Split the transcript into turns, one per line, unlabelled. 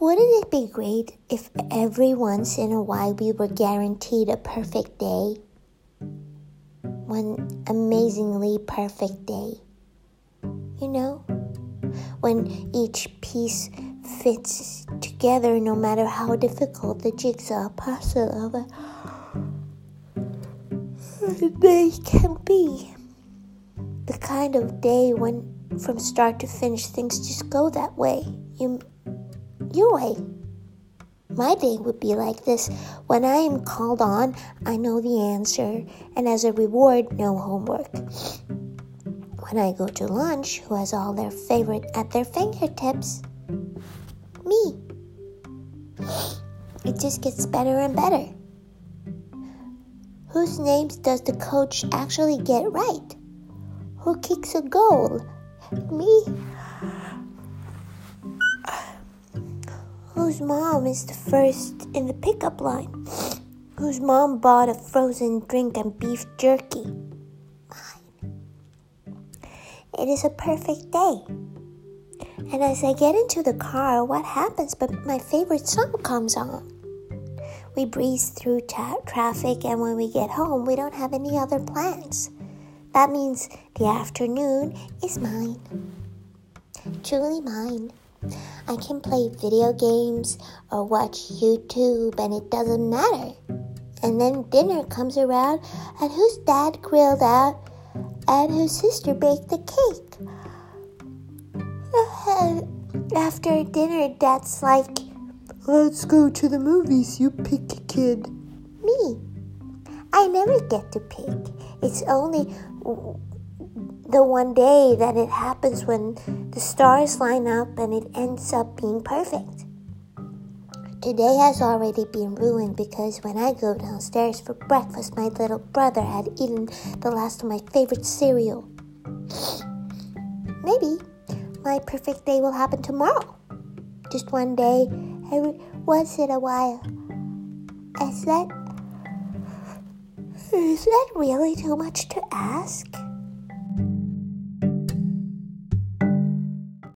Wouldn't it be great if every once in a while we were guaranteed a perfect day? One amazingly perfect day. You know? When each piece fits together no matter how difficult the jigsaw puzzle of a day can be. The kind of day when from start to finish things just go that way. You your way. My day would be like this. When I am called on, I know the answer, and as a reward, no homework. When I go to lunch, who has all their favorite at their fingertips? Me. It just gets better and better. Whose names does the coach actually get right? Who kicks a goal? Me. Whose mom is the first in the pickup line? Whose mom bought a frozen drink and beef jerky? Mine. It is a perfect day. And as I get into the car, what happens but my favorite song comes on? We breeze through ta- traffic, and when we get home, we don't have any other plans. That means the afternoon is mine. Truly mine. I can play video games or watch YouTube, and it doesn't matter. And then dinner comes around, and whose dad grilled out, and whose sister baked the cake. After dinner, dad's like,
Let's go to the movies, you pick kid.
Me. I never get to pick. It's only the one day that it happens when the stars line up and it ends up being perfect. Today has already been ruined because when I go downstairs for breakfast, my little brother had eaten the last of my favorite cereal. Maybe my perfect day will happen tomorrow. Just one day, every once in a while. Is that is that really too much to ask?